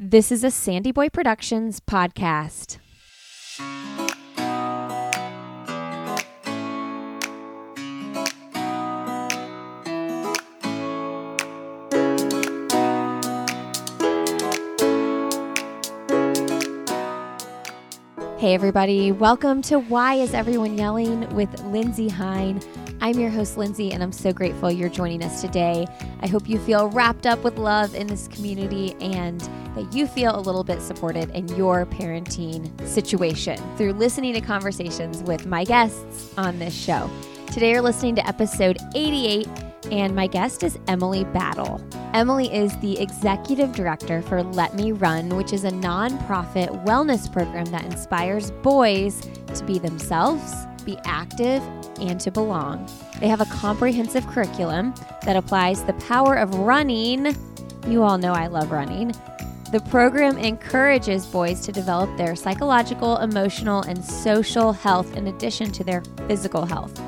This is a Sandy Boy Productions podcast. Hey, everybody. Welcome to Why Is Everyone Yelling with Lindsay Hein. I'm your host, Lindsay, and I'm so grateful you're joining us today. I hope you feel wrapped up with love in this community and that you feel a little bit supported in your parenting situation through listening to conversations with my guests on this show. Today, you're listening to episode 88 and my guest is Emily Battle. Emily is the executive director for Let Me Run, which is a nonprofit wellness program that inspires boys to be themselves, be active, and to belong. They have a comprehensive curriculum that applies the power of running. You all know I love running. The program encourages boys to develop their psychological, emotional, and social health in addition to their physical health.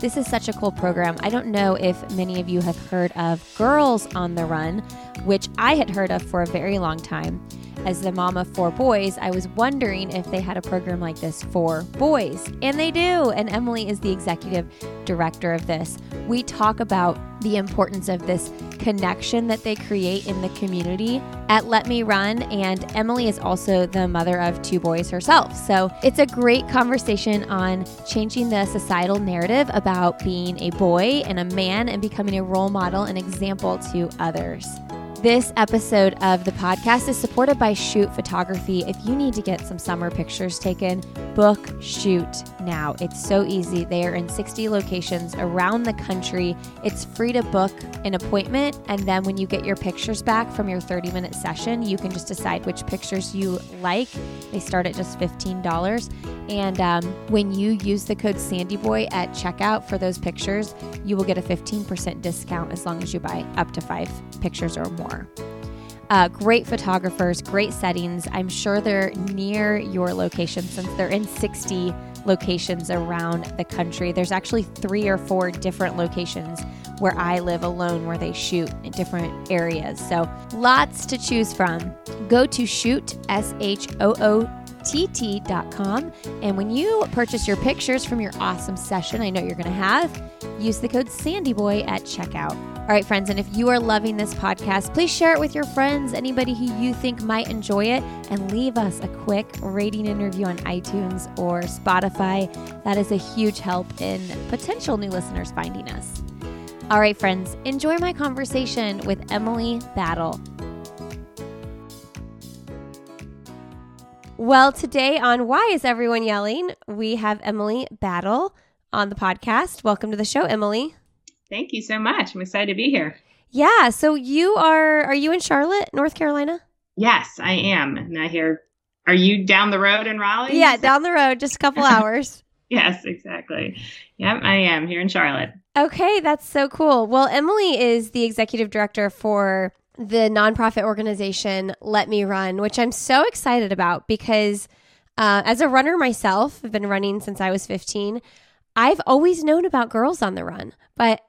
This is such a cool program. I don't know if many of you have heard of Girls on the Run, which I had heard of for a very long time. As the mom of four boys, I was wondering if they had a program like this for boys. And they do. And Emily is the executive director of this. We talk about the importance of this connection that they create in the community at Let Me Run. And Emily is also the mother of two boys herself. So it's a great conversation on changing the societal narrative about being a boy and a man and becoming a role model and example to others. This episode of the podcast is supported by Shoott Photography. If you need to get some summer pictures taken, book Shoott now. It's so easy. They are in 60 locations around the country. It's free to book an appointment, and then when you get your pictures back from your 30 minute session, you can just decide which pictures you like. They start at just $15. And um, when you use the code SandyBoy at checkout for those pictures, you will get a 15% discount as long as you buy up to five pictures or more. Uh, great photographers, great settings. I'm sure they're near your location since they're in 60 locations around the country. There's actually three or four different locations where I live alone where they shoot in different areas. So lots to choose from. Go to shoot, S H O O tt.com. And when you purchase your pictures from your awesome session, I know you're going to have, use the code SandyBoy at checkout. All right, friends, and if you are loving this podcast, please share it with your friends, anybody who you think might enjoy it, and leave us a quick rating and review on iTunes or Spotify. That is a huge help in potential new listeners finding us. All right, friends, enjoy my conversation with Emily Battle. Well, today on Why Is Everyone Yelling, we have Emily Battle on the podcast. Welcome to the show, Emily. Thank you so much. I'm excited to be here. Yeah. So you are are you in Charlotte, North Carolina? Yes, I am. And I hear are you down the road in Raleigh? Yeah, down the road, just a couple hours. yes, exactly. Yep, I am here in Charlotte. Okay, that's so cool. Well, Emily is the executive director for the nonprofit organization Let Me Run, which I'm so excited about because uh, as a runner myself, I've been running since I was 15. I've always known about Girls on the Run, but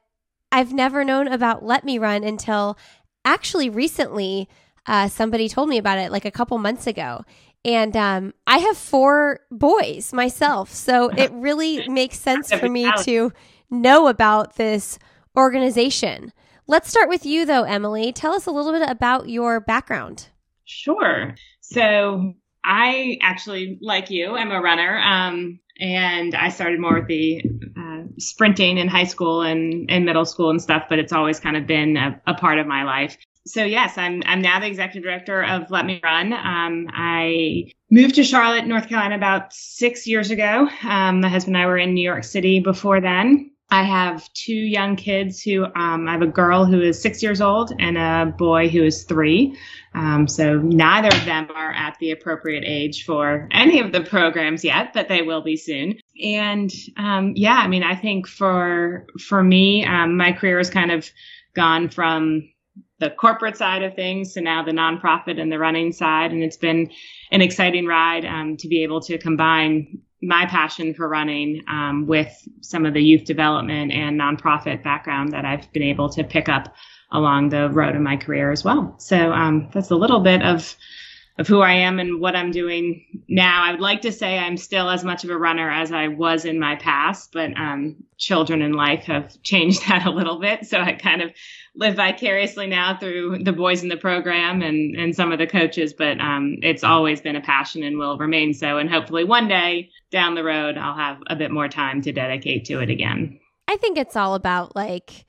I've never known about Let Me Run until actually recently uh, somebody told me about it like a couple months ago. And um, I have four boys myself. So it really makes sense for me to know about this organization. Let's start with you, though, Emily. Tell us a little bit about your background. Sure. So, I actually, like you, am a runner. Um, and I started more with the uh, sprinting in high school and, and middle school and stuff, but it's always kind of been a, a part of my life so yes, I'm I'm now the executive director of Let Me Run. Um, I moved to Charlotte, North Carolina, about six years ago. Um, my husband and I were in New York City before then. I have two young kids who um, I have a girl who is six years old and a boy who is three. Um, so neither of them are at the appropriate age for any of the programs yet, but they will be soon. And um, yeah, I mean, I think for for me, um, my career has kind of gone from the corporate side of things to now the nonprofit and the running side, and it's been an exciting ride um, to be able to combine my passion for running um, with some of the youth development and nonprofit background that I've been able to pick up along the road in my career as well. So um, that's a little bit of of who I am and what I'm doing now. I would like to say I'm still as much of a runner as I was in my past, but um, children and life have changed that a little bit. So I kind of live vicariously now through the boys in the program and, and some of the coaches, but um, it's always been a passion and will remain so. And hopefully one day down the road, I'll have a bit more time to dedicate to it again. I think it's all about like,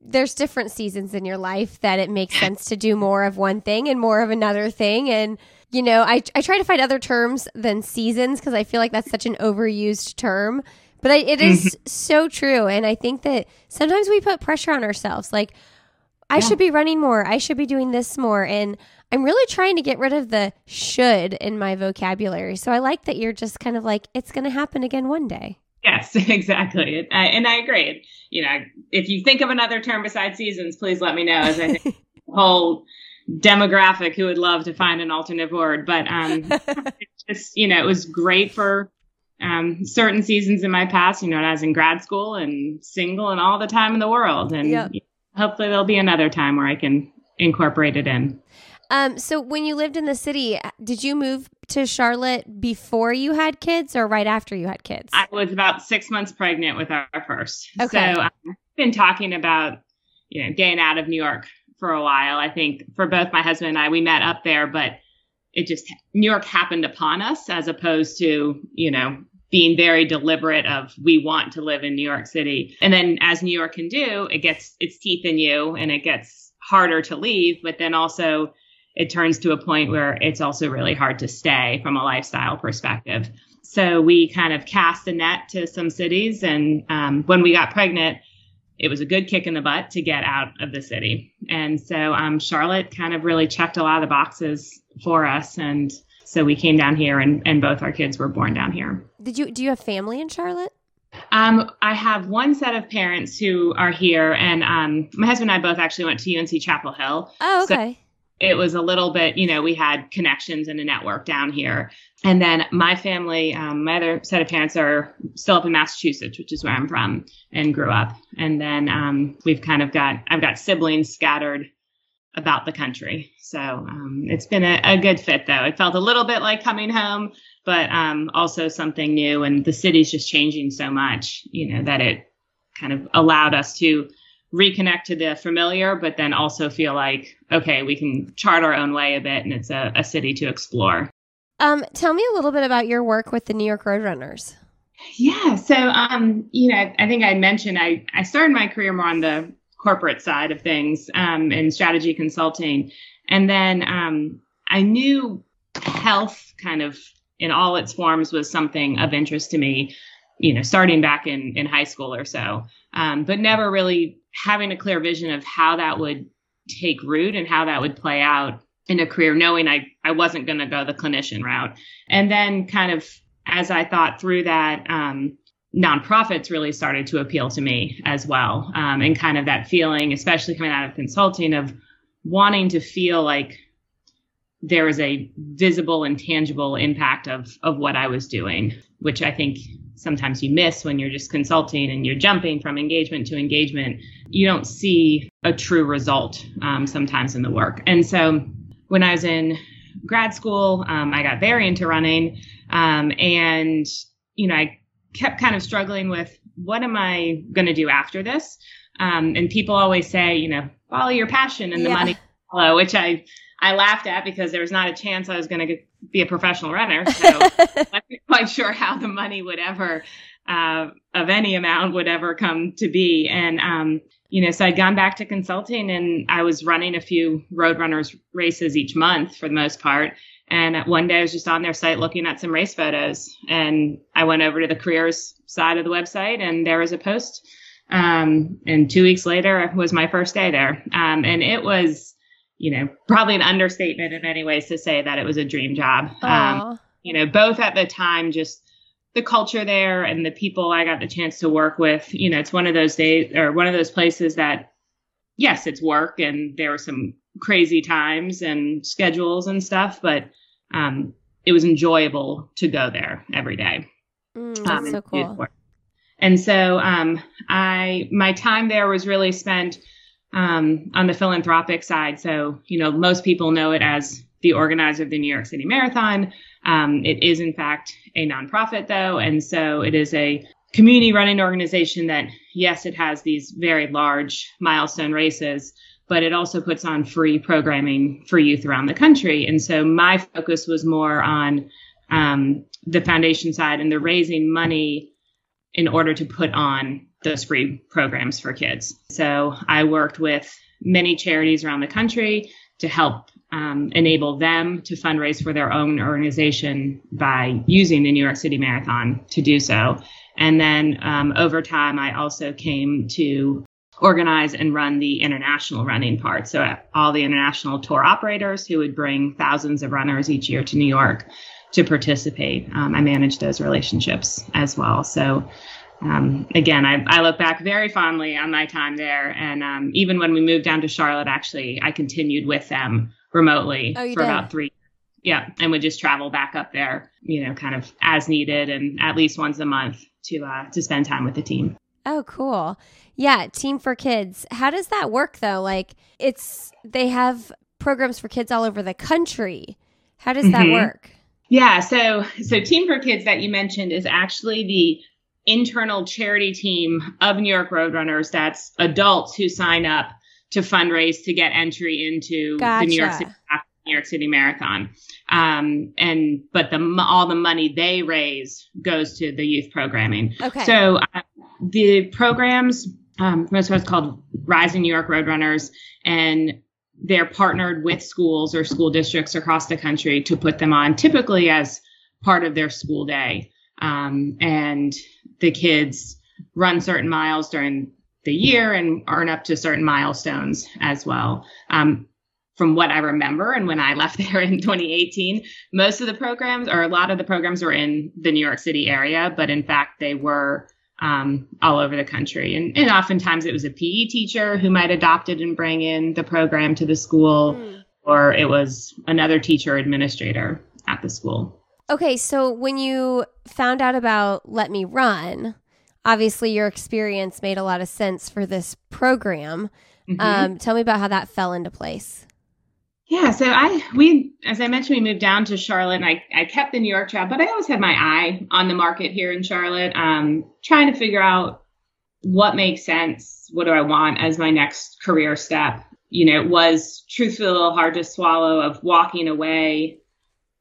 there's different seasons in your life that it makes sense to do more of one thing and more of another thing. And, you know, I, I try to find other terms than seasons because I feel like that's such an overused term. But I, it is mm-hmm. so true. And I think that sometimes we put pressure on ourselves. Like, I yeah. should be running more. I should be doing this more. And I'm really trying to get rid of the should in my vocabulary. So I like that you're just kind of like, it's going to happen again one day. Yes, exactly. I, and I agree. You know, if you think of another term besides seasons, please let me know. As I think whole demographic who would love to find an alternative word, but um, it's just you know, it was great for um, certain seasons in my past. You know, I was in grad school and single and all the time in the world, and yep. hopefully there'll be another time where I can incorporate it in. Um, so when you lived in the city, did you move to Charlotte before you had kids or right after you had kids? I was about six months pregnant with our first. Okay. So I've been talking about, you know, getting out of New York for a while. I think for both my husband and I, we met up there, but it just, New York happened upon us as opposed to, you know, being very deliberate of we want to live in New York City. And then as New York can do, it gets its teeth in you and it gets harder to leave, but then also it turns to a point where it's also really hard to stay from a lifestyle perspective. So we kind of cast a net to some cities. And um, when we got pregnant, it was a good kick in the butt to get out of the city. And so um, Charlotte kind of really checked a lot of the boxes for us. And so we came down here and, and both our kids were born down here. Did you, do you have family in Charlotte? Um, I have one set of parents who are here, and um, my husband and I both actually went to UNC Chapel Hill. Oh, okay. It was a little bit, you know, we had connections and a network down here. And then my family, um, my other set of parents are still up in Massachusetts, which is where I'm from and grew up. And then um, we've kind of got, I've got siblings scattered about the country. So um, it's been a, a, good fit, though. It felt a little bit like coming home, but um, also something new. And the city's just changing so much, you know, that it kind of allowed us to reconnect to the familiar, but then also feel like, okay, we can chart our own way a bit and it's a, a city to explore. Um, tell me a little bit about your work with the New York Roadrunners. Yeah. So, um, you know, I think I mentioned I, I started my career more on the corporate side of things um, in strategy consulting. And then um, I knew health kind of in all its forms was something of interest to me, you know, starting back in, in high school or so, um, but never really having a clear vision of how that would take root and how that would play out in a career, knowing I, I wasn't going to go the clinician route. And then kind of as I thought through that, um, nonprofits really started to appeal to me as well. Um, and kind of that feeling, especially coming out of consulting, of wanting to feel like there is a visible and tangible impact of of what I was doing, which I think sometimes you miss when you're just consulting and you're jumping from engagement to engagement. You don't see a true result um, sometimes in the work. And so when I was in grad school, um, I got very into running, um, and you know I kept kind of struggling with what am I going to do after this. Um, and people always say, you know, follow your passion and the yeah. money follow, which I I laughed at because there was not a chance I was going to be a professional runner. So I'm not quite sure how the money would ever, uh, of any amount, would ever come to be. And, um, you know, so I'd gone back to consulting and I was running a few Roadrunners races each month for the most part. And one day I was just on their site looking at some race photos and I went over to the careers side of the website and there was a post. Um, and two weeks later was my first day there. Um, and it was, you know, probably an understatement in many ways to say that it was a dream job. Um, you know, both at the time, just the culture there and the people I got the chance to work with. You know, it's one of those days or one of those places that, yes, it's work and there were some crazy times and schedules and stuff, but um, it was enjoyable to go there every day. Mm, that's um, so cool. And so um, I my time there was really spent um, on the philanthropic side. So, you know, most people know it as the organizer of the New York City Marathon. Um, it is, in fact, a nonprofit, though. And so it is a community running organization that, yes, it has these very large milestone races, but it also puts on free programming for youth around the country. And so my focus was more on um, the foundation side and the raising money in order to put on those free programs for kids. So I worked with many charities around the country to help um, enable them to fundraise for their own organization by using the New York City Marathon to do so. And then um, over time, I also came to organize and run the international running part. So all the international tour operators who would bring thousands of runners each year to New York to participate. Um, I manage those relationships as well. So um, again, I, I, look back very fondly on my time there. And um, even when we moved down to Charlotte, actually, I continued with them remotely oh, for did? about three. Yeah, and would just travel back up there, you know, kind of as needed, and at least once a month to uh, to spend time with the team. Oh, cool. Yeah, Team for Kids. How does that work though? Like, it's they have programs for kids all over the country. How does that mm-hmm. work? Yeah, so so Team for Kids that you mentioned is actually the internal charity team of New York Roadrunners that's adults who sign up to fundraise to get entry into gotcha. the New York City New York City Marathon. Um, and but the all the money they raise goes to the youth programming. Okay. So uh, the programs, um, most of it's called Rising New York Roadrunners, and they're partnered with schools or school districts across the country to put them on, typically as part of their school day. Um, and the kids run certain miles during the year and earn up to certain milestones as well. Um, from what I remember, and when I left there in 2018, most of the programs or a lot of the programs were in the New York City area, but in fact, they were um, all over the country. And, and oftentimes it was a PE teacher who might adopt it and bring in the program to the school, mm. or it was another teacher administrator at the school. Okay, so when you found out about Let Me Run, obviously your experience made a lot of sense for this program. Mm-hmm. Um, tell me about how that fell into place. Yeah, so I we as I mentioned, we moved down to Charlotte, and I I kept the New York job, but I always had my eye on the market here in Charlotte, um, trying to figure out what makes sense, what do I want as my next career step. You know, it was truthfully a little hard to swallow of walking away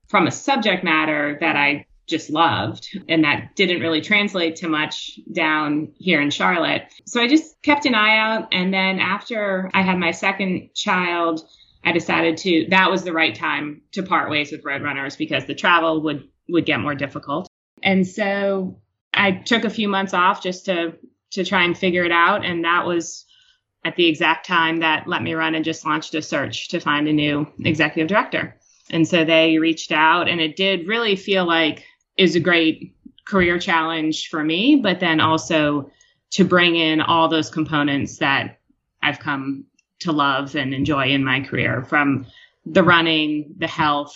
from a subject matter that I just loved and that didn't really translate to much down here in Charlotte. So I just kept an eye out. And then after I had my second child, I decided to, that was the right time to part ways with Roadrunners because the travel would, would get more difficult. And so I took a few months off just to, to try and figure it out. And that was at the exact time that Let Me Run and just launched a search to find a new executive director. And so they reached out, and it did really feel like is a great career challenge for me, but then also to bring in all those components that I've come to love and enjoy in my career from the running, the health,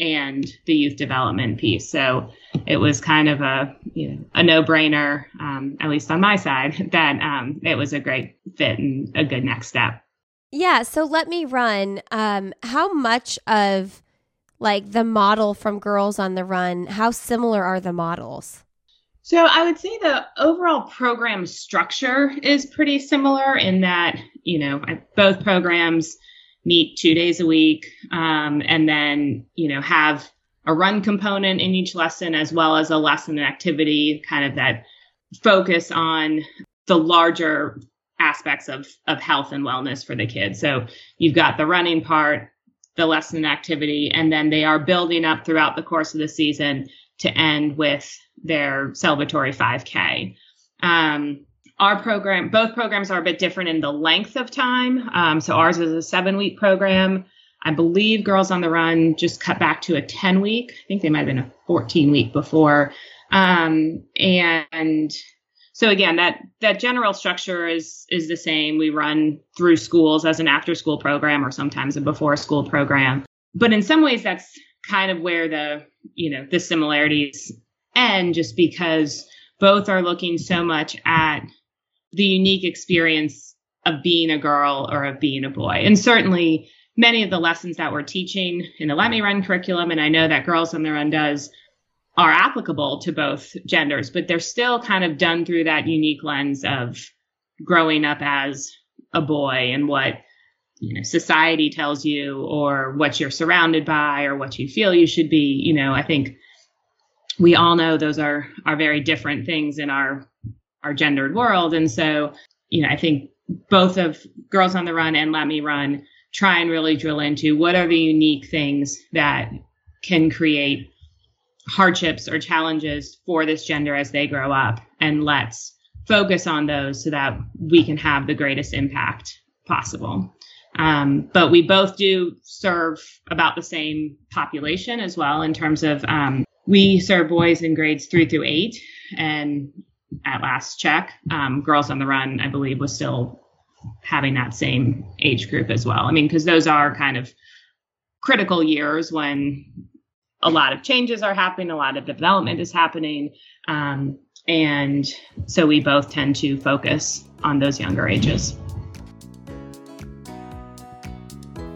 and the youth development piece. So it was kind of a you know, a no brainer, um, at least on my side, that um, it was a great fit and a good next step. Yeah. So let me run. Um, how much of like the model from Girls on the Run, how similar are the models? So I would say the overall program structure is pretty similar in that, you know, both programs meet two days a week um, and then, you know, have a run component in each lesson as well as a lesson and activity kind of that focus on the larger aspects of, of health and wellness for the kids. So you've got the running part, the lesson activity, and then they are building up throughout the course of the season to end with their celebratory 5K. Um, our program, both programs are a bit different in the length of time. Um, so ours is a seven week program. I believe Girls on the Run just cut back to a 10 week. I think they might have been a 14 week before. Um, and so again, that that general structure is is the same. We run through schools as an after school program or sometimes a before school program. But in some ways that's kind of where the, you know, the similarities end just because both are looking so much at the unique experience of being a girl or of being a boy. And certainly many of the lessons that we're teaching in the Let Me Run curriculum, and I know that Girls on the Run does, are applicable to both genders, but they're still kind of done through that unique lens of growing up as a boy and what you know society tells you or what you're surrounded by or what you feel you should be you know i think we all know those are are very different things in our our gendered world. And so you know i think both of girls on the run and let me run try and really drill into what are the unique things that can create hardships or challenges for this gender as they grow up. And let's focus on those so that we can have the greatest impact possible. Um, but we both do serve about the same population as well in terms of um, we serve boys in grades three through eight. And at last check um, girls on the run i believe was still having that same age group as well. I mean, because those are kind of critical years when a lot of changes are happening, a lot of development is happening. Um, and so we both tend to focus on those younger ages.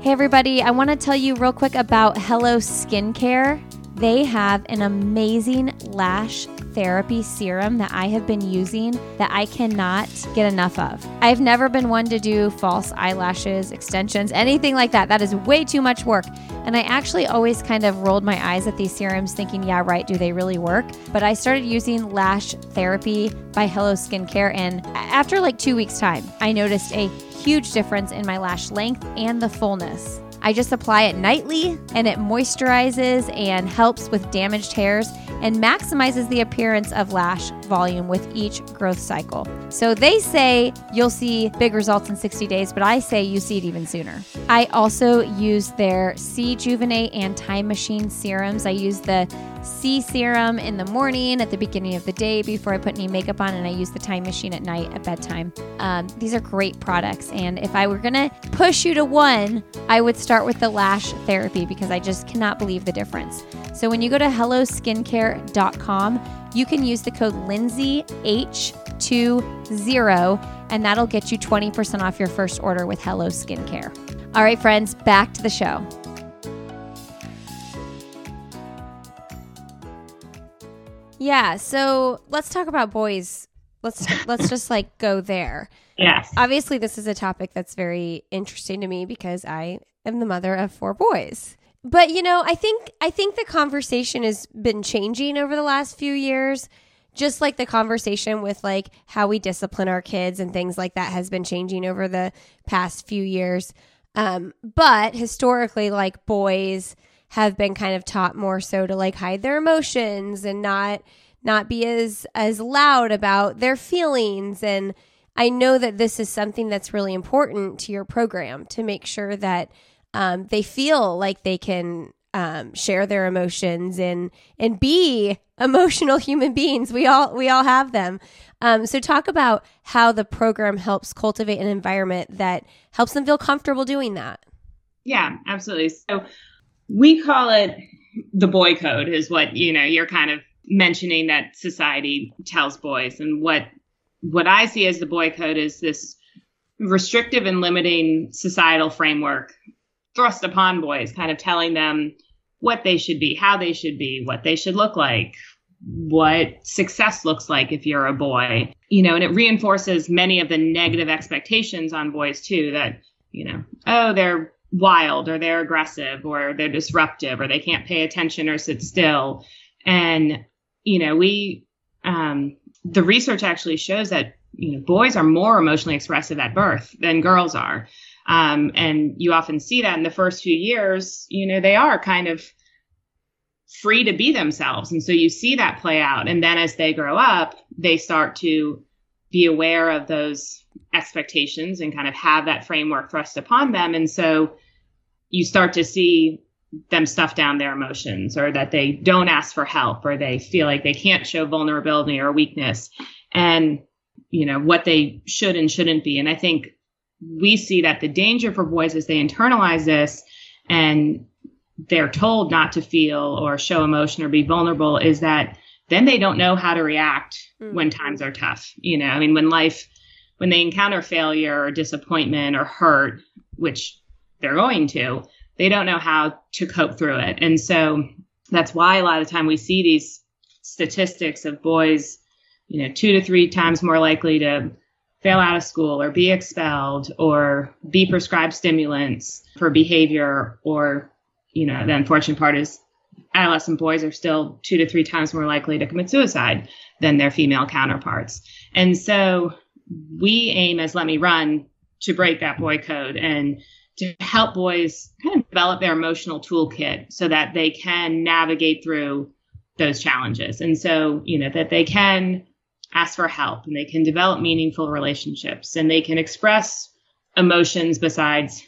Hey, everybody, I want to tell you real quick about Hello Skincare. They have an amazing lash therapy serum that I have been using that I cannot get enough of. I've never been one to do false eyelashes, extensions, anything like that. That is way too much work. And I actually always kind of rolled my eyes at these serums thinking, yeah, right, do they really work? But I started using lash therapy by Hello Skincare. And after like two weeks' time, I noticed a huge difference in my lash length and the fullness. I just apply it nightly and it moisturizes and helps with damaged hairs and maximizes the appearance of lash volume with each growth cycle. So they say you'll see big results in 60 days, but I say you see it even sooner. I also use their C-Juvenate and Time Machine serums. I use the C serum in the morning at the beginning of the day before I put any makeup on, and I use the Time Machine at night at bedtime. Um, these are great products, and if I were gonna push you to one, I would start with the lash therapy because I just cannot believe the difference. So when you go to helloskincare.com, you can use the code LindsayH20 and that'll get you 20% off your first order with Hello Skincare. All right, friends, back to the show. Yeah, so let's talk about boys. Let's let's just like go there. Yes. Obviously, this is a topic that's very interesting to me because I am the mother of four boys. But you know, I think I think the conversation has been changing over the last few years. Just like the conversation with like how we discipline our kids and things like that has been changing over the past few years. Um, but historically, like boys have been kind of taught more so to like hide their emotions and not not be as as loud about their feelings and I know that this is something that's really important to your program to make sure that um, they feel like they can um, share their emotions and and be emotional human beings. We all we all have them. Um, so talk about how the program helps cultivate an environment that helps them feel comfortable doing that. Yeah, absolutely. So we call it the boy code is what you know you're kind of mentioning that society tells boys and what what I see as the boy code is this restrictive and limiting societal framework thrust upon boys, kind of telling them what they should be, how they should be, what they should look like, what success looks like if you're a boy. You know, and it reinforces many of the negative expectations on boys too that, you know, oh, they're wild or they're aggressive or they're disruptive or they can't pay attention or sit still. And, you know, we, um, the research actually shows that, you know, boys are more emotionally expressive at birth than girls are. Um, and you often see that in the first few years, you know, they are kind of free to be themselves. And so you see that play out. And then as they grow up, they start to be aware of those expectations and kind of have that framework thrust upon them. And so you start to see them stuff down their emotions or that they don't ask for help or they feel like they can't show vulnerability or weakness and you know what they should and shouldn't be and i think we see that the danger for boys is they internalize this and they're told not to feel or show emotion or be vulnerable is that then they don't know how to react mm. when times are tough. You know, I mean, when life, when they encounter failure or disappointment or hurt, which they're going to, they don't know how to cope through it. And so that's why a lot of the time we see these statistics of boys, you know, two to three times more likely to fail out of school or be expelled or be prescribed stimulants for behavior or, you know, the unfortunate part is adolescent boys are still two to three times more likely to commit suicide than their female counterparts. And so we aim as Let Me Run to break that boy code and to help boys kind of develop their emotional toolkit so that they can navigate through those challenges. And so, you know, that they can ask for help and they can develop meaningful relationships and they can express emotions besides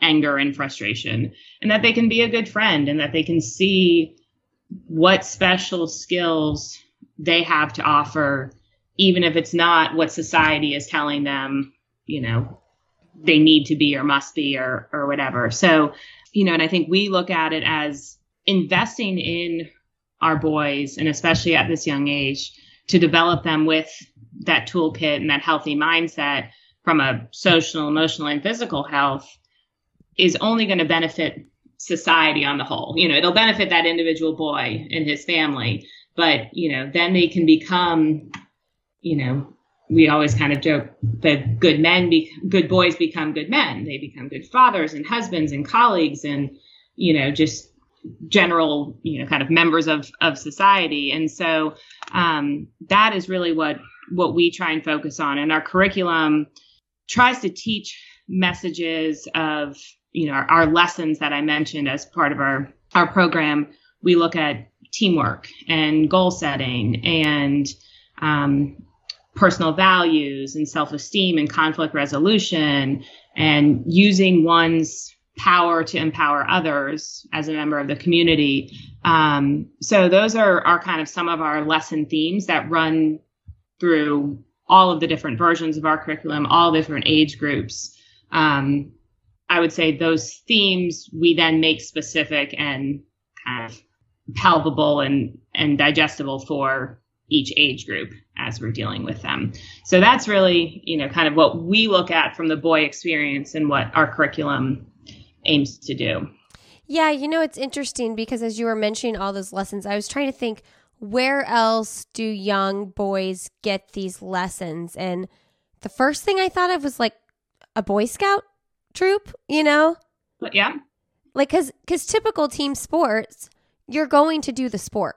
anger and frustration and that they can be a good friend and that they can see what special skills they have to offer even if it's not what society is telling them you know they need to be or must be or or whatever. So you know and i think we look at it as investing in our boys and especially at this young age to develop them with that toolkit and that healthy mindset from a social emotional and physical health is only going to benefit society on the whole. You know, it'll benefit that individual boy and his family, but you know, then they can become, you know, we always kind of joke that good men, be, good boys become good men. They become good fathers and husbands and colleagues and, you know, just general, you know, kind of members of, of society. And so, um, that is really what, what we try and focus on. And our curriculum tries to teach messages of you know, our, our lessons that I mentioned as part of our, our program, we look at teamwork and goal setting and um, personal values and self esteem and conflict resolution and using one's power to empower others as a member of the community. Um, so those are, are kind of some of our lesson themes that run through all of the different versions of our curriculum, all different age groups. Um, I would say those themes we then make specific and kind of palpable and, and digestible for each age group as we're dealing with them. So that's really, you know, kind of what we look at from the boy experience and what our curriculum aims to do. Yeah, you know, it's interesting because as you were mentioning all those lessons, I was trying to think where else do young boys get these lessons? And the first thing I thought of was like a Boy Scout troop, you know? Yeah. Like, cause, cause typical team sports, you're going to do the sport.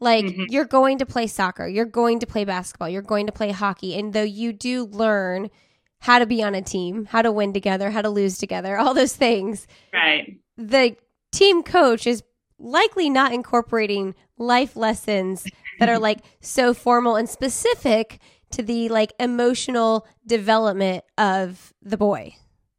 Like, mm-hmm. you're going to play soccer, you're going to play basketball, you're going to play hockey. And though you do learn how to be on a team, how to win together, how to lose together, all those things. Right. The team coach is likely not incorporating life lessons that are like so formal and specific to the like emotional development of the boy.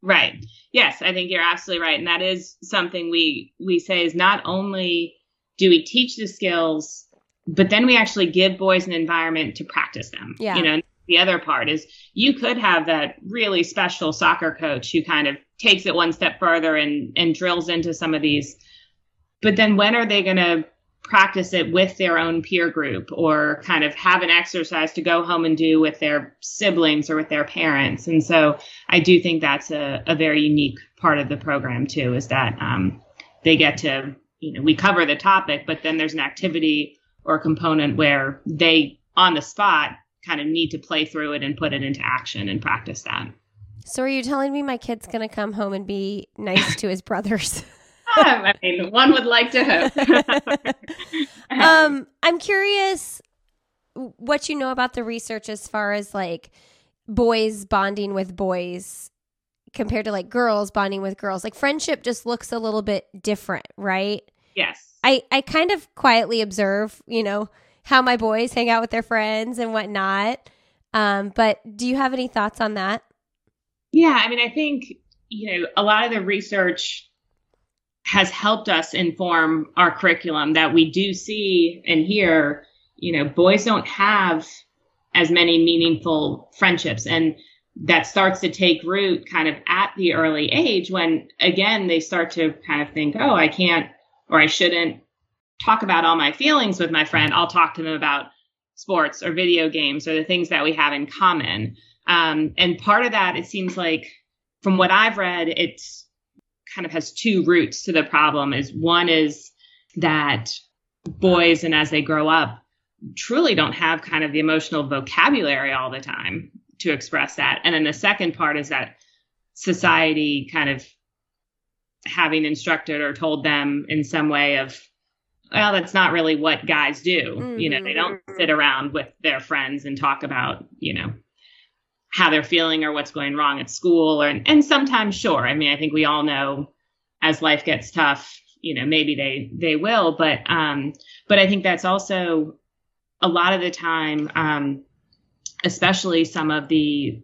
Right. Yes, I think you're absolutely right. And that is something we we say is not only do we teach the skills, but then we actually give boys an environment to practice them. Yeah. You know, the other part is you could have that really special soccer coach who kind of takes it one step further and and drills into some of these. But then when are they going to practice it with their own peer group or kind of have an exercise to go home and do with their siblings or with their parents. And so I do think that's a, a very unique part of the program too, is that um, they get to, you know, we cover the topic, but then there's an activity or a component where they on the spot kind of need to play through it and put it into action and practice that. So are you telling me my kid's going to come home and be nice to his brothers? I mean, one would like to hope. um, I'm curious what you know about the research as far as like boys bonding with boys compared to like girls bonding with girls. Like friendship just looks a little bit different, right? Yes. I I kind of quietly observe, you know, how my boys hang out with their friends and whatnot. Um, but do you have any thoughts on that? Yeah, I mean, I think you know a lot of the research has helped us inform our curriculum that we do see and hear, you know, boys don't have as many meaningful friendships. And that starts to take root kind of at the early age when, again, they start to kind of think, oh, I can't or I shouldn't talk about all my feelings with my friend. I'll talk to them about sports or video games or the things that we have in common. Um, and part of that, it seems like from what I've read, it's kind of has two roots to the problem is one is that boys and as they grow up truly don't have kind of the emotional vocabulary all the time to express that. And then the second part is that society kind of having instructed or told them in some way of well that's not really what guys do mm-hmm. you know they don't mm-hmm. sit around with their friends and talk about you know how they're feeling or what's going wrong at school or and sometimes sure i mean i think we all know as life gets tough you know maybe they they will but um but i think that's also a lot of the time um especially some of the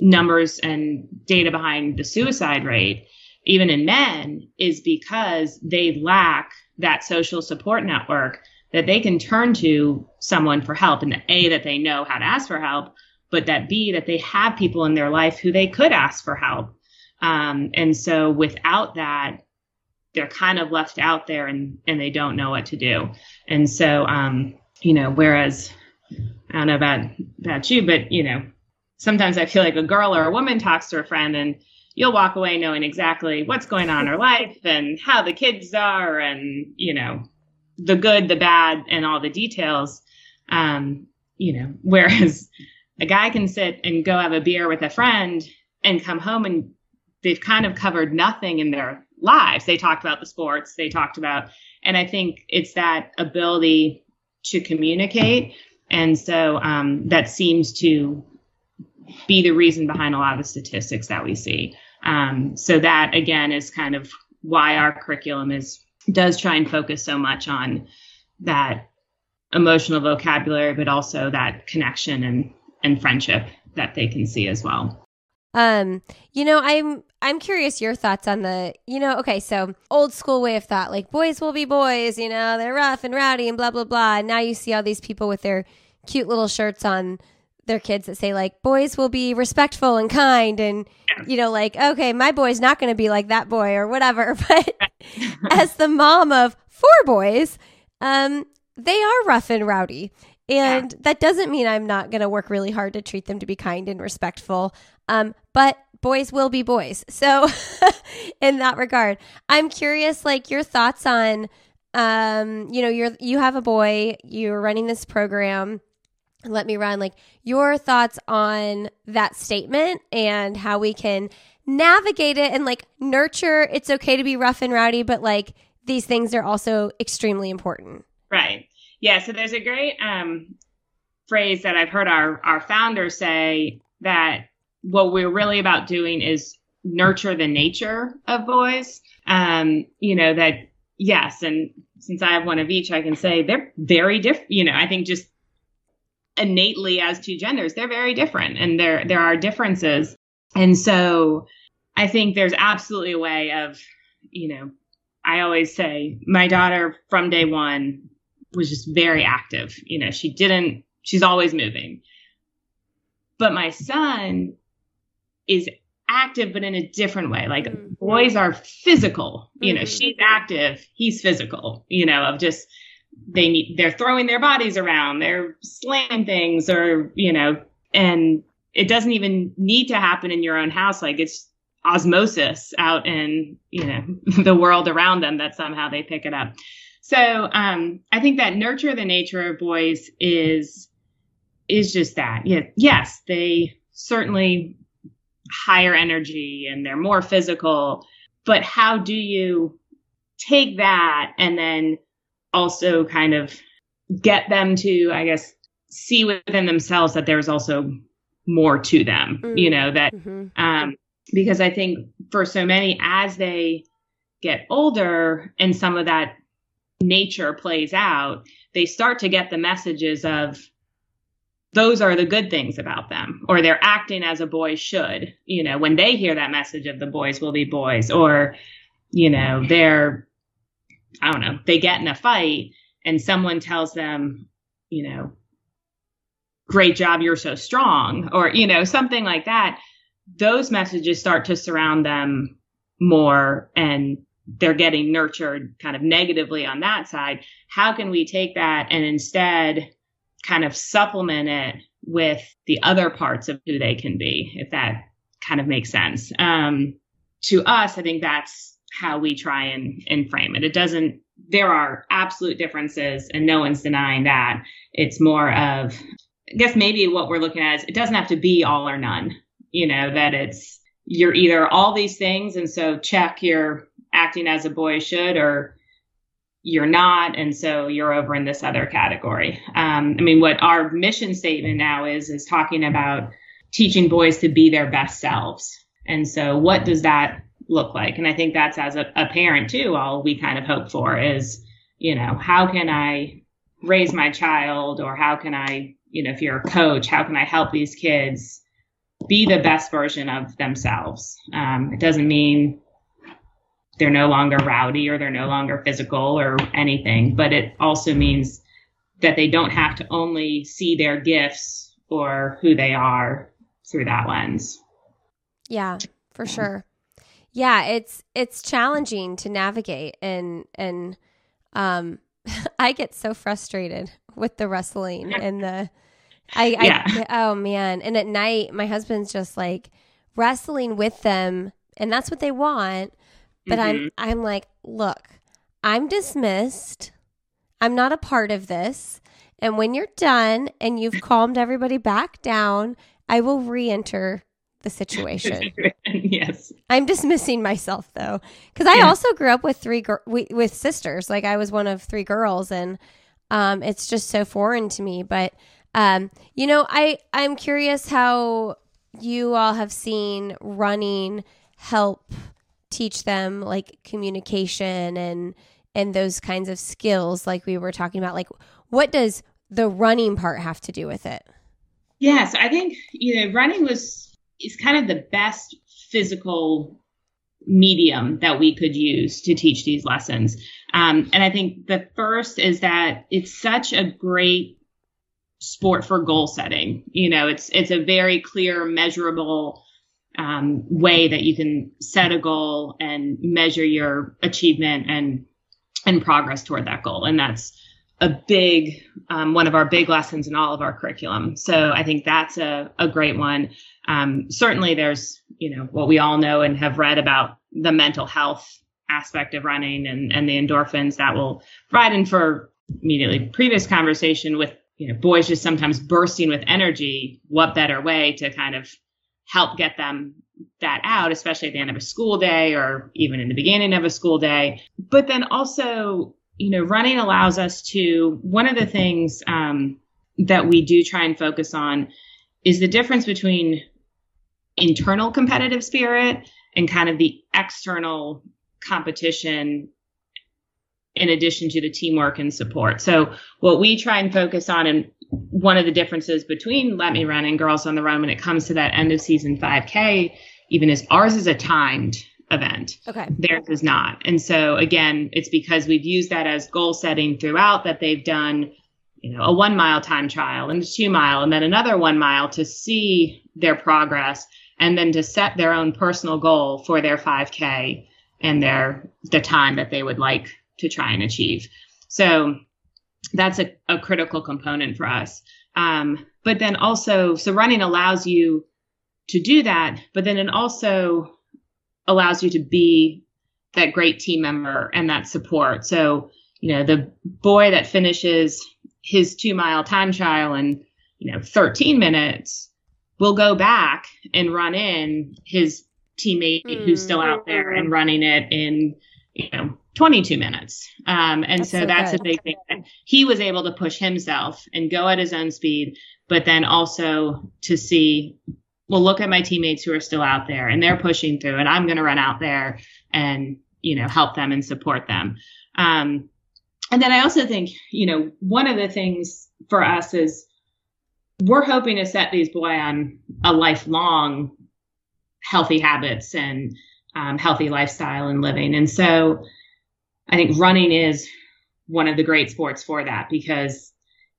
numbers and data behind the suicide rate even in men is because they lack that social support network that they can turn to someone for help and a that they know how to ask for help but that b that they have people in their life who they could ask for help. Um, and so without that they're kind of left out there and and they don't know what to do. And so um, you know whereas i don't know about about you but you know sometimes i feel like a girl or a woman talks to a friend and you'll walk away knowing exactly what's going on in her life and how the kids are and you know the good the bad and all the details. Um, you know whereas a guy can sit and go have a beer with a friend and come home and they've kind of covered nothing in their lives they talked about the sports they talked about and i think it's that ability to communicate and so um, that seems to be the reason behind a lot of the statistics that we see. Um, so that again is kind of why our curriculum is does try and focus so much on that emotional vocabulary, but also that connection and and friendship that they can see as well. Um, you know, I'm I'm curious your thoughts on the, you know, okay, so old school way of thought, like boys will be boys, you know, they're rough and rowdy and blah blah blah. And now you see all these people with their cute little shirts on their kids that say like boys will be respectful and kind and you know like okay my boy's not going to be like that boy or whatever but as the mom of four boys um they are rough and rowdy and yeah. that doesn't mean i'm not going to work really hard to treat them to be kind and respectful um but boys will be boys. So in that regard i'm curious like your thoughts on um you know you're you have a boy you're running this program. Let me run like your thoughts on that statement and how we can navigate it and like nurture it's okay to be rough and rowdy but like these things are also extremely important. Right yeah so there's a great um phrase that i've heard our our founders say that what we're really about doing is nurture the nature of boys. Um you know that yes and since i have one of each i can say they're very different you know i think just innately as two genders they're very different and there there are differences. And so i think there's absolutely a way of you know i always say my daughter from day one was just very active. You know she didn't she's always moving. But my son is active but in a different way. Like mm-hmm. boys are physical. You know mm-hmm. she's active he's physical you know of just they need they're throwing their bodies around they're slamming things or you know and it doesn't even need to happen in your own house. Like it's osmosis out in you know the world around them that somehow they pick it up so um, i think that nurture the nature of boys is is just that yeah yes they certainly higher energy and they're more physical but how do you take that and then also kind of get them to, I guess, see within themselves that there's also more to them, mm-hmm. you know, that, mm-hmm. um, because I think for so many, as they get older and some of that nature plays out, they start to get the messages of those are the good things about them, or they're acting as a boy should, you know, when they hear that message of the boys will be boys, or, you know, they're I don't know, they get in a fight and someone tells them, you know, great job, you're so strong, or, you know, something like that, those messages start to surround them more and they're getting nurtured kind of negatively on that side. How can we take that and instead kind of supplement it with the other parts of who they can be, if that kind of makes sense? Um, to us, I think that's how we try and, and frame it. It doesn't, there are absolute differences and no one's denying that. It's more of, I guess maybe what we're looking at is it doesn't have to be all or none, you know, that it's, you're either all these things. And so check you're acting as a boy should, or you're not. And so you're over in this other category. Um, I mean, what our mission statement now is, is talking about teaching boys to be their best selves. And so what does that look like? And I think that's as a, a parent too, all we kind of hope for is, you know, how can I raise my child or how can I, you know, if you're a coach, how can I help these kids be the best version of themselves? Um, it doesn't mean they're no longer rowdy or they're no longer physical or anything, but it also means that they don't have to only see their gifts or who they are through that lens. Yeah, for sure. Yeah, it's it's challenging to navigate and and um I get so frustrated with the wrestling and the I, yeah. I oh man, and at night my husband's just like wrestling with them and that's what they want, but mm-hmm. I'm I'm like, look, I'm dismissed. I'm not a part of this. And when you're done and you've calmed everybody back down, I will re-enter the situation. yes. I'm dismissing myself though, because I yeah. also grew up with three gr- with sisters. Like I was one of three girls, and um, it's just so foreign to me. But um, you know, I I'm curious how you all have seen running help teach them like communication and and those kinds of skills like we were talking about like what does the running part have to do with it? Yes i think you know running was is kind of the best physical medium that we could use to teach these lessons. Um, and i think the first is that it's such a great sport for goal setting. You know it's it's a very clear measurable um, way that you can set a goal and measure your achievement and and progress toward that goal. And that's a big um, one of our big lessons in all of our curriculum. So I think that's a, a great one. Um, certainly, there's you know what we all know and have read about the mental health aspect of running and and the endorphins that will provide. And for immediately previous conversation with you know boys just sometimes bursting with energy, what better way to kind of help get them that out, especially at the end of a school day or even in the beginning of a school day. But then also, you know, running allows us to, one of the things um, that we do try and focus on is the difference between internal competitive spirit and kind of the external competition in addition to the teamwork and support. So what we try and focus on and one of the differences between Let Me Run and Girls on the Run when it comes to that end of season 5K, even is ours is a timed event. Okay. Theirs is not. And so again, it's because we've used that as goal setting throughout that they've done, you know, a one mile time trial and a two mile and then another one mile to see their progress and then to set their own personal goal for their 5K and their the time that they would like to try and achieve. So that's a, a critical component for us. Um, but then also, so running allows you to do that, but then it also allows you to be that great team member and that support. So, you know, the boy that finishes his two mile time trial in, you know, 13 minutes will go back and run in his teammate mm. who's still out there and running it in, you know, 22 minutes. Um, and that's so, so, that's good. a big thing. He was able to push himself and go at his own speed, but then also to see, well, look at my teammates who are still out there and they're pushing through and I'm going to run out there and, you know, help them and support them. Um, and then I also think, you know, one of the things for us is we're hoping to set these boy on a lifelong healthy habits and um, healthy lifestyle and living. And so, I think running is one of the great sports for that because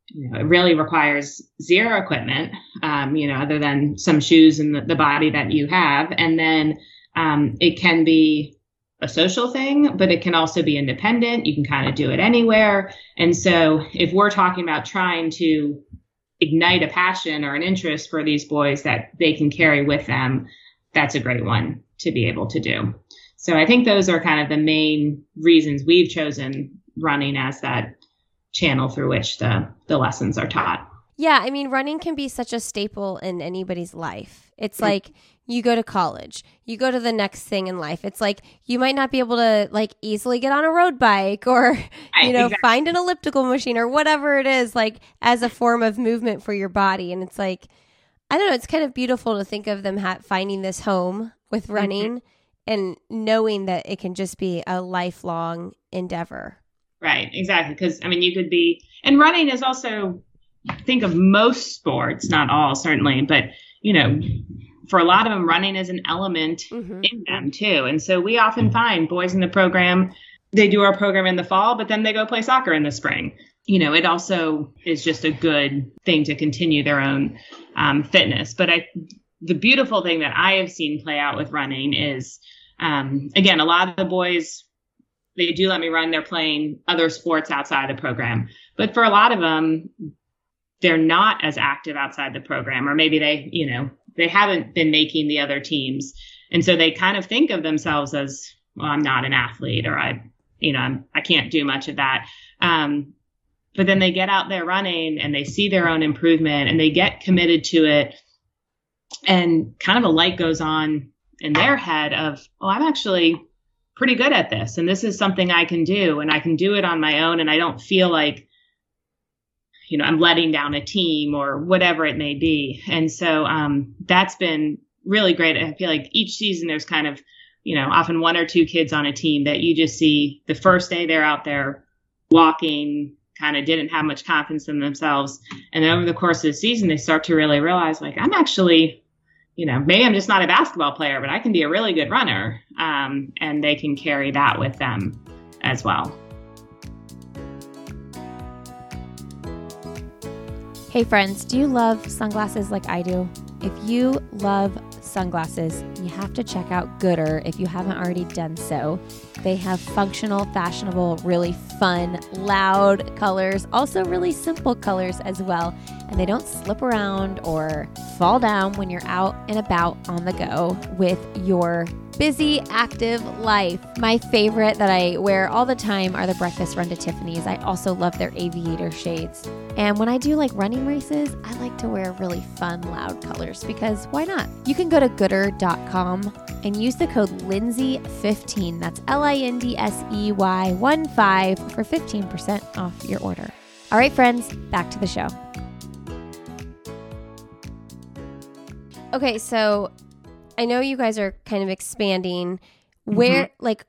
you know, it really requires zero equipment, um, you know, other than some shoes and the, the body that you have. And then um, it can be a social thing, but it can also be independent. You can kind of do it anywhere. And so if we're talking about trying to ignite a passion or an interest for these boys that they can carry with them, that's a great one to be able to do. So I think those are kind of the main reasons we've chosen running as that channel through which the, the lessons are taught. Yeah, I mean, running can be such a staple in anybody's life. It's mm-hmm. like you go to college, you go to the next thing in life. It's like you might not be able to like easily get on a road bike or, you know, exactly. find an elliptical machine or whatever it is, like as a form of movement for your body. And it's like, I don't know, it's kind of beautiful to think of them ha- finding this home with mm-hmm. running mm-hmm. and knowing that it can just be a lifelong endeavor. Right, exactly. Because, I mean, you could be, and running is also, think of most sports, not all certainly, but, you know, for a lot of them, running is an element mm-hmm. in them too. And so we often find boys in the program, they do our program in the fall, but then they go play soccer in the spring. You know, it also is just a good thing to continue their own um, fitness. But I, the beautiful thing that I have seen play out with running is, um, again, a lot of the boys, they do let me run. They're playing other sports outside the program. But for a lot of them, they're not as active outside the program, or maybe they, you know, they haven't been making the other teams. And so they kind of think of themselves as, well, I'm not an athlete or I, you know, I'm, I can't do much of that. Um, but then they get out there running and they see their own improvement and they get committed to it. And kind of a light goes on in their head of, oh, I'm actually pretty good at this. And this is something I can do and I can do it on my own. And I don't feel like you know, I'm letting down a team or whatever it may be. And so um, that's been really great. I feel like each season there's kind of, you know, often one or two kids on a team that you just see the first day they're out there walking, kind of didn't have much confidence in themselves. And then over the course of the season, they start to really realize, like, I'm actually, you know, maybe I'm just not a basketball player, but I can be a really good runner. Um, and they can carry that with them as well. Hey, friends, do you love sunglasses like I do? If you love sunglasses, you have to check out Goodr if you haven't already done so. They have functional, fashionable, really fun, loud colors, also really simple colors as well. And they don't slip around or fall down when you're out and about on the go with your busy, active life. My favorite that I wear all the time are the Breakfast Run to Tiffany's. I also love their aviator shades. And when I do like running races, I like to wear really fun, loud colors because why not? You can go to goodr.com and use the code Lindsey15. That's L I N D S E Y 1 5 for 15% off your order. All right, friends, back to the show. Okay, so I know you guys are kind of expanding. Where, mm-hmm. like,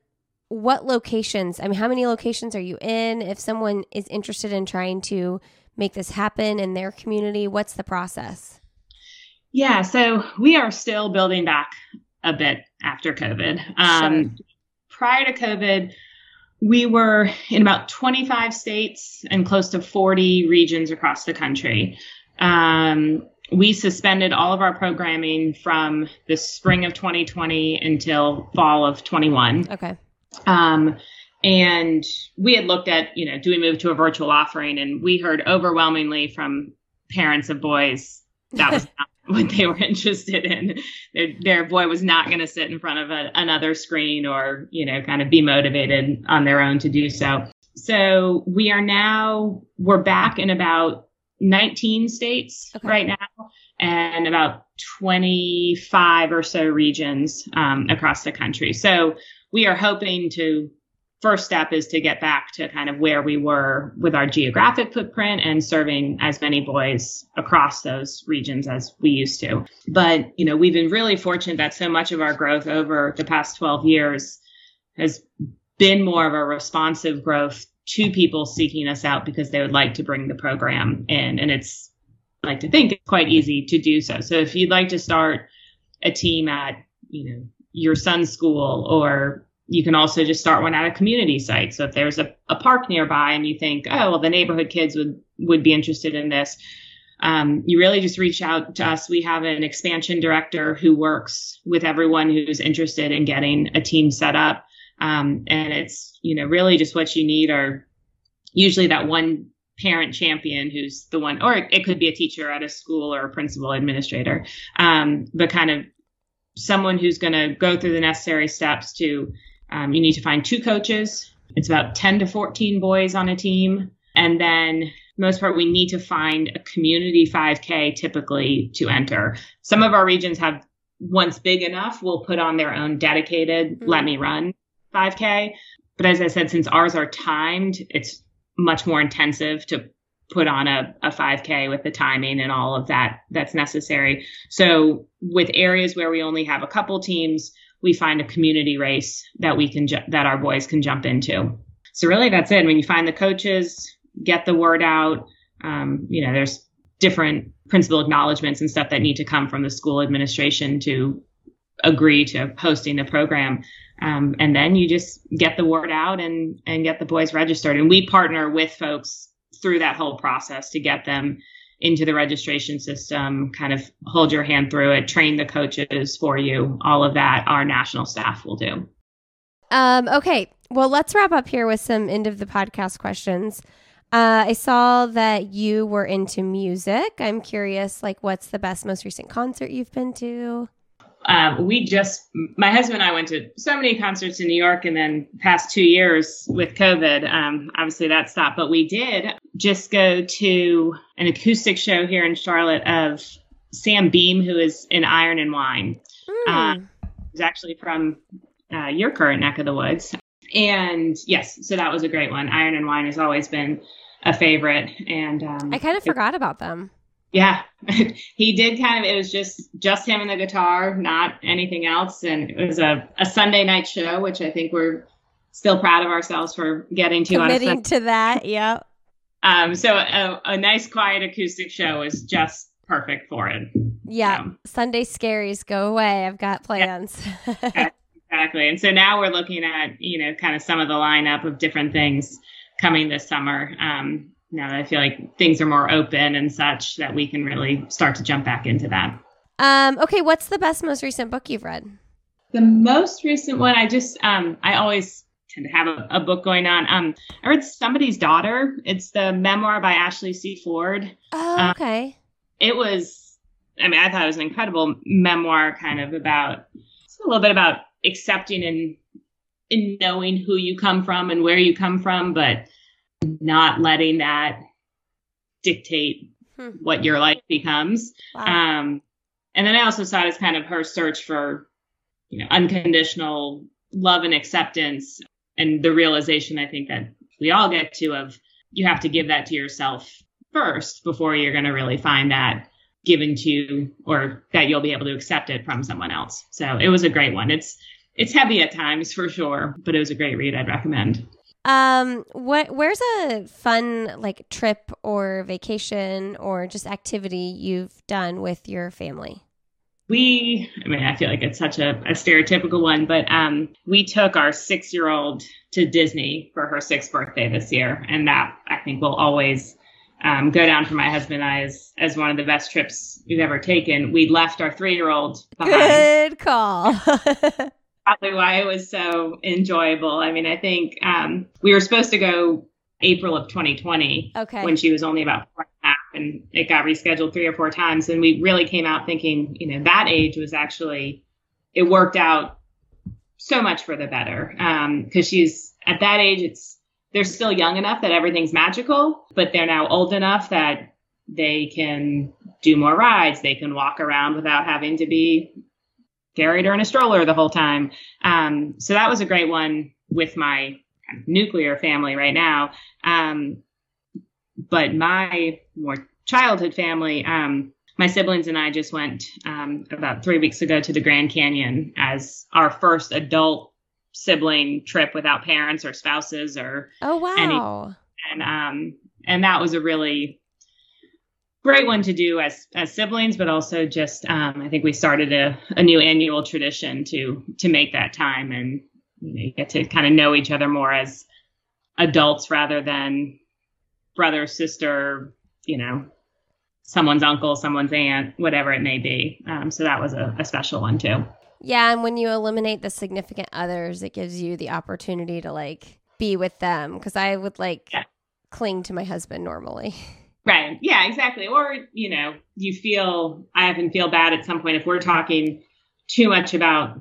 what locations? I mean, how many locations are you in? If someone is interested in trying to make this happen in their community, what's the process? Yeah, so we are still building back a bit after COVID. Um, sure. Prior to COVID, we were in about 25 states and close to 40 regions across the country. Um, we suspended all of our programming from the spring of 2020 until fall of 21. Okay. Um, and we had looked at, you know, do we move to a virtual offering? And we heard overwhelmingly from parents of boys that was not what they were interested in. Their, their boy was not going to sit in front of a, another screen or, you know, kind of be motivated on their own to do so. So we are now, we're back in about 19 states okay. right now and about 25 or so regions um, across the country. So we are hoping to first step is to get back to kind of where we were with our geographic footprint and serving as many boys across those regions as we used to. But, you know, we've been really fortunate that so much of our growth over the past 12 years has been more of a responsive growth to people seeking us out because they would like to bring the program in. And it's I like to think it's quite easy to do so. So if you'd like to start a team at, you know, your son's school, or you can also just start one at a community site. So if there's a, a park nearby and you think, oh, well, the neighborhood kids would, would be interested in this, um, you really just reach out to us. We have an expansion director who works with everyone who's interested in getting a team set up. Um, and it's, you know, really just what you need are usually that one parent champion who's the one, or it could be a teacher at a school or a principal administrator, um, but kind of someone who's going to go through the necessary steps to, um, you need to find two coaches. It's about 10 to 14 boys on a team. And then most part, we need to find a community 5K typically to enter. Some of our regions have, once big enough, will put on their own dedicated mm-hmm. let me run 5K. But as I said, since ours are timed, it's much more intensive to put on a, a 5K with the timing and all of that that's necessary. So with areas where we only have a couple teams, we find a community race that we can ju- that our boys can jump into. So really, that's it. When you find the coaches, get the word out. Um, you know, there's different principal acknowledgments and stuff that need to come from the school administration to agree to hosting the program. Um, and then you just get the word out and and get the boys registered. And we partner with folks through that whole process to get them into the registration system, kind of hold your hand through it, train the coaches for you. All of that our national staff will do. Um, okay. Well, let's wrap up here with some end of the podcast questions. Uh, I saw that you were into music. I'm curious, like, what's the best, most recent concert you've been to? Um, we just, my husband and I went to so many concerts in New York, and then past two years with COVID, um, obviously that stopped. But we did just go to an acoustic show here in Charlotte of Sam Beam, who is in Iron and Wine. Mm. Uh, he's actually from uh, your current neck of the woods. And yes, so that was a great one. Iron and Wine has always been a favorite. And um, I kind of forgot about them. Yeah, he did kind of. It was just just him and the guitar, not anything else. And it was a, a Sunday night show, which I think we're still proud of ourselves for getting to. Committing to that, yeah. Um, so a, a, nice quiet acoustic show is just perfect for it. Yeah, Sunday scaries go away. I've got plans. Yeah, exactly. And so now we're looking at you know kind of some of the lineup of different things coming this summer. Um, now that I feel like things are more open and such that we can really start to jump back into that. Um, okay, what's the best, most recent book you've read? The most recent one, I just, um, I always tend to have a, a, book going on. Um, I read Somebody's Daughter. It's the memoir by Ashley C. Ford. Oh, um, okay. It was, I mean, I thought it was an incredible memoir, kind of about a little bit about accepting and in knowing who you come from and where you come from, but not letting that dictate hmm. what your life becomes. Wow. Um, and then I also saw it as kind of her search for, you know, unconditional love and acceptance and the realization I think that we all get to of you have to give that to yourself first before you're going to really find that given to you or that you'll be able to accept it from someone else. So it was a great one. It's it's heavy at times for sure, but it was a great read. I'd recommend. Um, what? Where's a fun like trip or vacation or just activity you've done with your family? We, I mean, I feel like it's such a, a stereotypical one, but um, we took our six-year-old to Disney for her sixth birthday this year, and that I think will always um, go down for my husband and I as, as one of the best trips we've ever taken. We left our three-year-old behind. Good call. probably why it was so enjoyable. I mean, I think um, we were supposed to go April of 2020 okay. when she was only about four and a half, and it got rescheduled three or four times. And we really came out thinking, you know, that age was actually, it worked out so much for the better. Because um, she's at that age, it's, they're still young enough that everything's magical, but they're now old enough that they can do more rides. They can walk around without having to be carried her in a stroller the whole time. Um, so that was a great one with my nuclear family right now. Um, but my more childhood family, um, my siblings and I just went um, about three weeks ago to the Grand Canyon as our first adult sibling trip without parents or spouses or oh wow any, and um and that was a really great one to do as as siblings, but also just um, I think we started a, a new annual tradition to to make that time and you, know, you get to kind of know each other more as adults rather than brother, sister, you know, someone's uncle, someone's aunt, whatever it may be. Um, so that was a, a special one too. Yeah, and when you eliminate the significant others, it gives you the opportunity to like be with them because I would like yeah. cling to my husband normally. Right. Yeah, exactly. Or, you know, you feel, I often feel bad at some point if we're talking too much about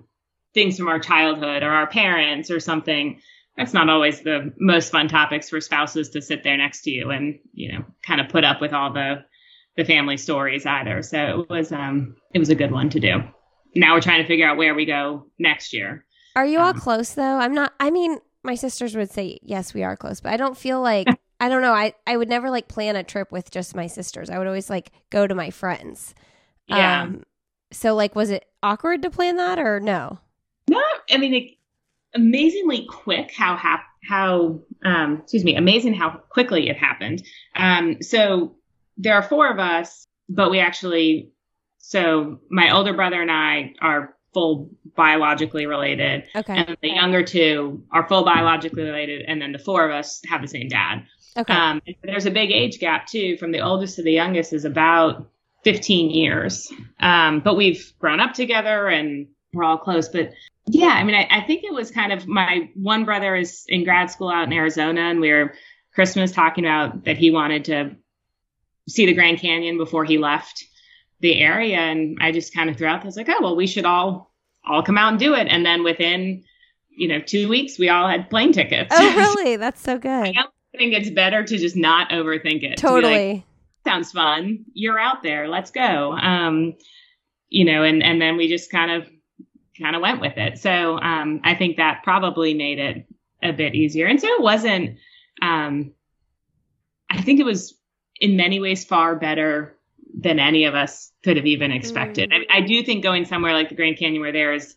things from our childhood or our parents or something, that's not always the most fun topics for spouses to sit there next to you and, you know, kind of put up with all the the family stories either. So it was um it was a good one to do. Now we're trying to figure out where we go next year. Are you all um, close though? I'm not I mean, my sisters would say yes, we are close, but I don't feel like I don't know. I I would never like plan a trip with just my sisters. I would always like go to my friends. Yeah. Um, so like was it awkward to plan that or no? No, I mean it, amazingly quick how hap- how um excuse me, amazing how quickly it happened. Um so there are four of us, but we actually, so my older brother and I are full biologically related. Okay. And the younger two are full biologically related. And then the four of us have the same dad. Okay. Um, there's a big age gap too from the oldest to the youngest is about 15 years. Um, but we've grown up together and we're all close. But yeah, I mean, I, I think it was kind of my one brother is in grad school out in Arizona and we were Christmas talking about that he wanted to see the Grand Canyon before he left the area. And I just kind of threw out, I was like, oh, well, we should all, all come out and do it. And then within, you know, two weeks, we all had plane tickets. Oh, really? That's so good. I think it's better to just not overthink it. Totally. Like, Sounds fun. You're out there. Let's go. Um, you know, and, and then we just kind of, kind of went with it. So, um, I think that probably made it a bit easier. And so it wasn't, um, I think it was in many ways far better than any of us could have even expected. Mm. I, I, do think going somewhere like the Grand Canyon where there is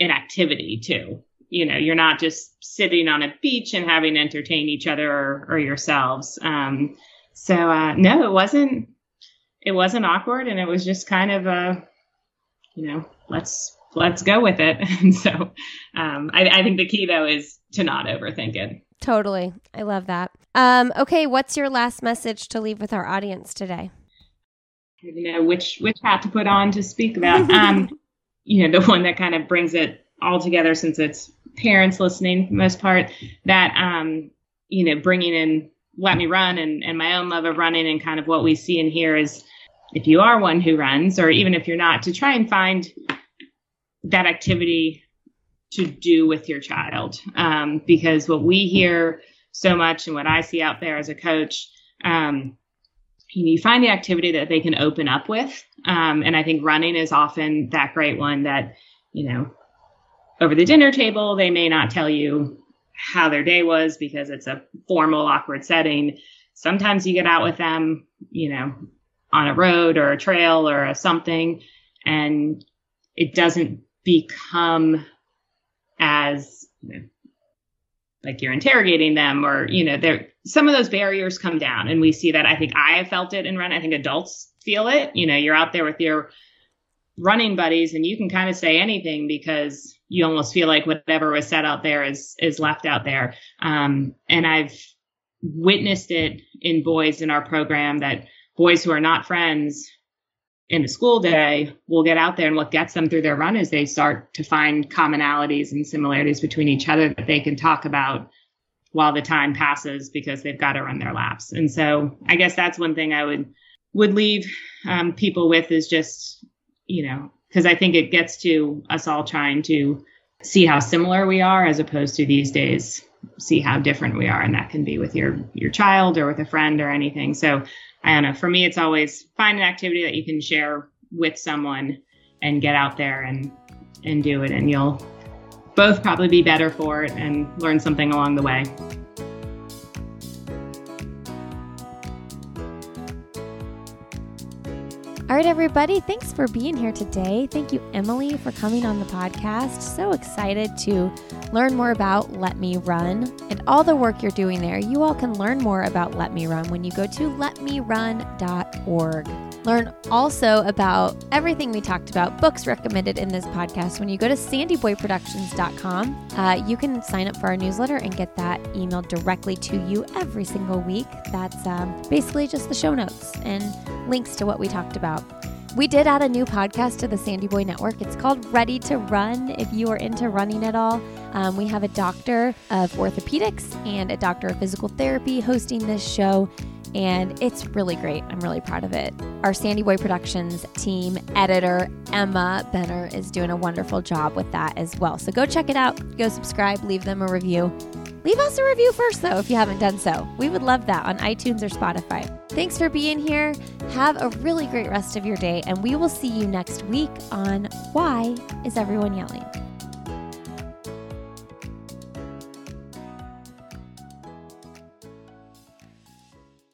an activity too. You know, you're not just sitting on a beach and having to entertain each other or, or yourselves. Um, so uh, no, it wasn't. It wasn't awkward, and it was just kind of a, you know, let's let's go with it. And so, um, I, I think the key though is to not overthink it. Totally. I love that. Um, okay, what's your last message to leave with our audience today? You know which which hat to put on to speak about. um, you know the one that kind of brings it all together, since it's parents listening most part. That um, you know, bringing in let me run and and my own love of running and kind of what we see and hear is if you are one who runs, or even if you're not, to try and find that activity to do with your child. Um, because what we hear so much and what I see out there as a coach, um, you, know, you find the activity that they can open up with. Um, and I think running is often that great one that, you know, over the dinner table, they may not tell you how their day was because it's a formal, awkward setting. Sometimes you get out with them, you know, on a road or a trail or a something, and it doesn't become as you know, like you're interrogating them or you know there some of those barriers come down and we see that i think i have felt it in run i think adults feel it you know you're out there with your running buddies and you can kind of say anything because you almost feel like whatever was said out there is is left out there. Um, and i've witnessed it in boys in our program that boys who are not friends in the school day will get out there and what gets them through their run is they start to find commonalities and similarities between each other that they can talk about while the time passes because they've got to run their laps. And so i guess that's one thing i would would leave um, people with is just you know because i think it gets to us all trying to see how similar we are as opposed to these days see how different we are and that can be with your your child or with a friend or anything so I don't know. For me, it's always find an activity that you can share with someone and get out there and and do it, and you'll both probably be better for it and learn something along the way. All right, everybody, thanks for being here today. Thank you, Emily, for coming on the podcast. So excited to learn more about Let Me Run and all the work you're doing there. You all can learn more about Let Me Run when you go to letmerun.org. Learn also about everything we talked about, books recommended in this podcast. When you go to sandyboyproductions.com, uh, you can sign up for our newsletter and get that emailed directly to you every single week. That's um, basically just the show notes and links to what we talked about. We did add a new podcast to the Sandy Boy Network. It's called Ready to Run. If you are into running at all, um, we have a doctor of orthopedics and a doctor of physical therapy hosting this show and it's really great. I'm really proud of it. Our Sandy Boy Productions team editor, Emma Benner, is doing a wonderful job with that as well. So go check it out, go subscribe, leave them a review. Leave us a review first, though, if you haven't done so. We would love that on iTunes or Spotify. Thanks for being here. Have a really great rest of your day, and we will see you next week on Why is Everyone Yelling?